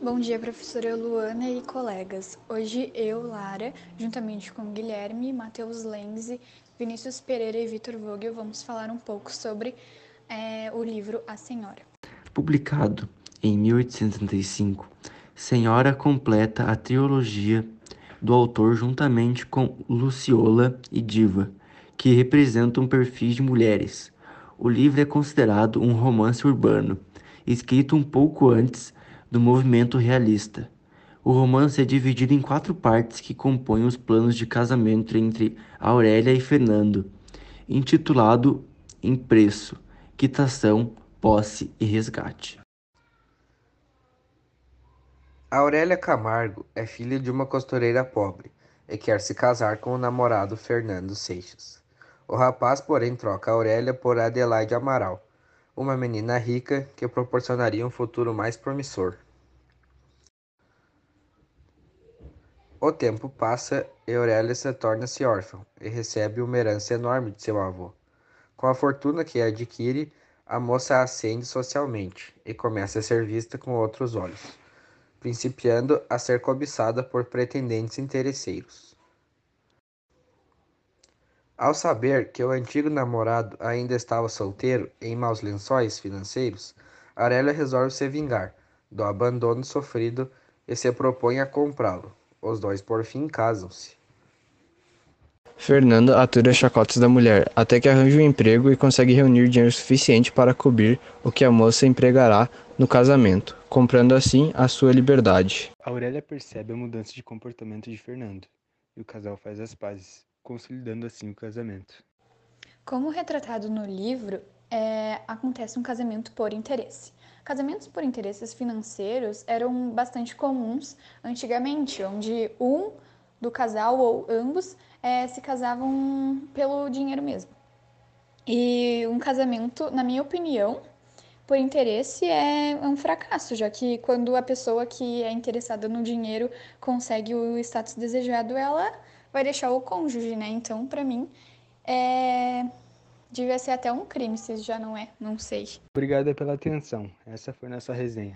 Bom dia, professora Luana e colegas. Hoje eu, Lara, juntamente com Guilherme, Matheus Lenze, Vinícius Pereira e Vitor Vogel, vamos falar um pouco sobre é, o livro A Senhora. Publicado em 1835, Senhora completa a trilogia do autor juntamente com Luciola e Diva, que representam perfis de mulheres. O livro é considerado um romance urbano, escrito um pouco antes do movimento realista. O romance é dividido em quatro partes que compõem os planos de casamento entre Aurélia e Fernando, intitulado em preço, quitação, posse e resgate. Aurélia Camargo é filha de uma costureira pobre e quer se casar com o namorado Fernando Seixas. O rapaz, porém, troca Aurélia por Adelaide Amaral, uma menina rica que proporcionaria um futuro mais promissor. O tempo passa e Aurélia se torna-se órfã e recebe uma herança enorme de seu avô. Com a fortuna que adquire, a moça ascende socialmente e começa a ser vista com outros olhos, principiando a ser cobiçada por pretendentes interesseiros. Ao saber que o antigo namorado ainda estava solteiro e em maus lençóis financeiros, Aurélia resolve se vingar do abandono sofrido e se propõe a comprá-lo. Os dois por fim casam-se. Fernando atura as chacotas da mulher, até que arranja um emprego e consegue reunir dinheiro suficiente para cobrir o que a moça empregará no casamento, comprando assim a sua liberdade. Aurélia percebe a mudança de comportamento de Fernando, e o casal faz as pazes consolidando assim o casamento. Como retratado no livro, é, acontece um casamento por interesse. Casamentos por interesses financeiros eram bastante comuns antigamente, onde um do casal ou ambos é, se casavam pelo dinheiro mesmo. E um casamento, na minha opinião, por interesse é um fracasso, já que quando a pessoa que é interessada no dinheiro consegue o status desejado, ela vai deixar o cônjuge, né? Então, para mim, é... devia ser até um crime, se já não é, não sei. Obrigada pela atenção. Essa foi nossa resenha.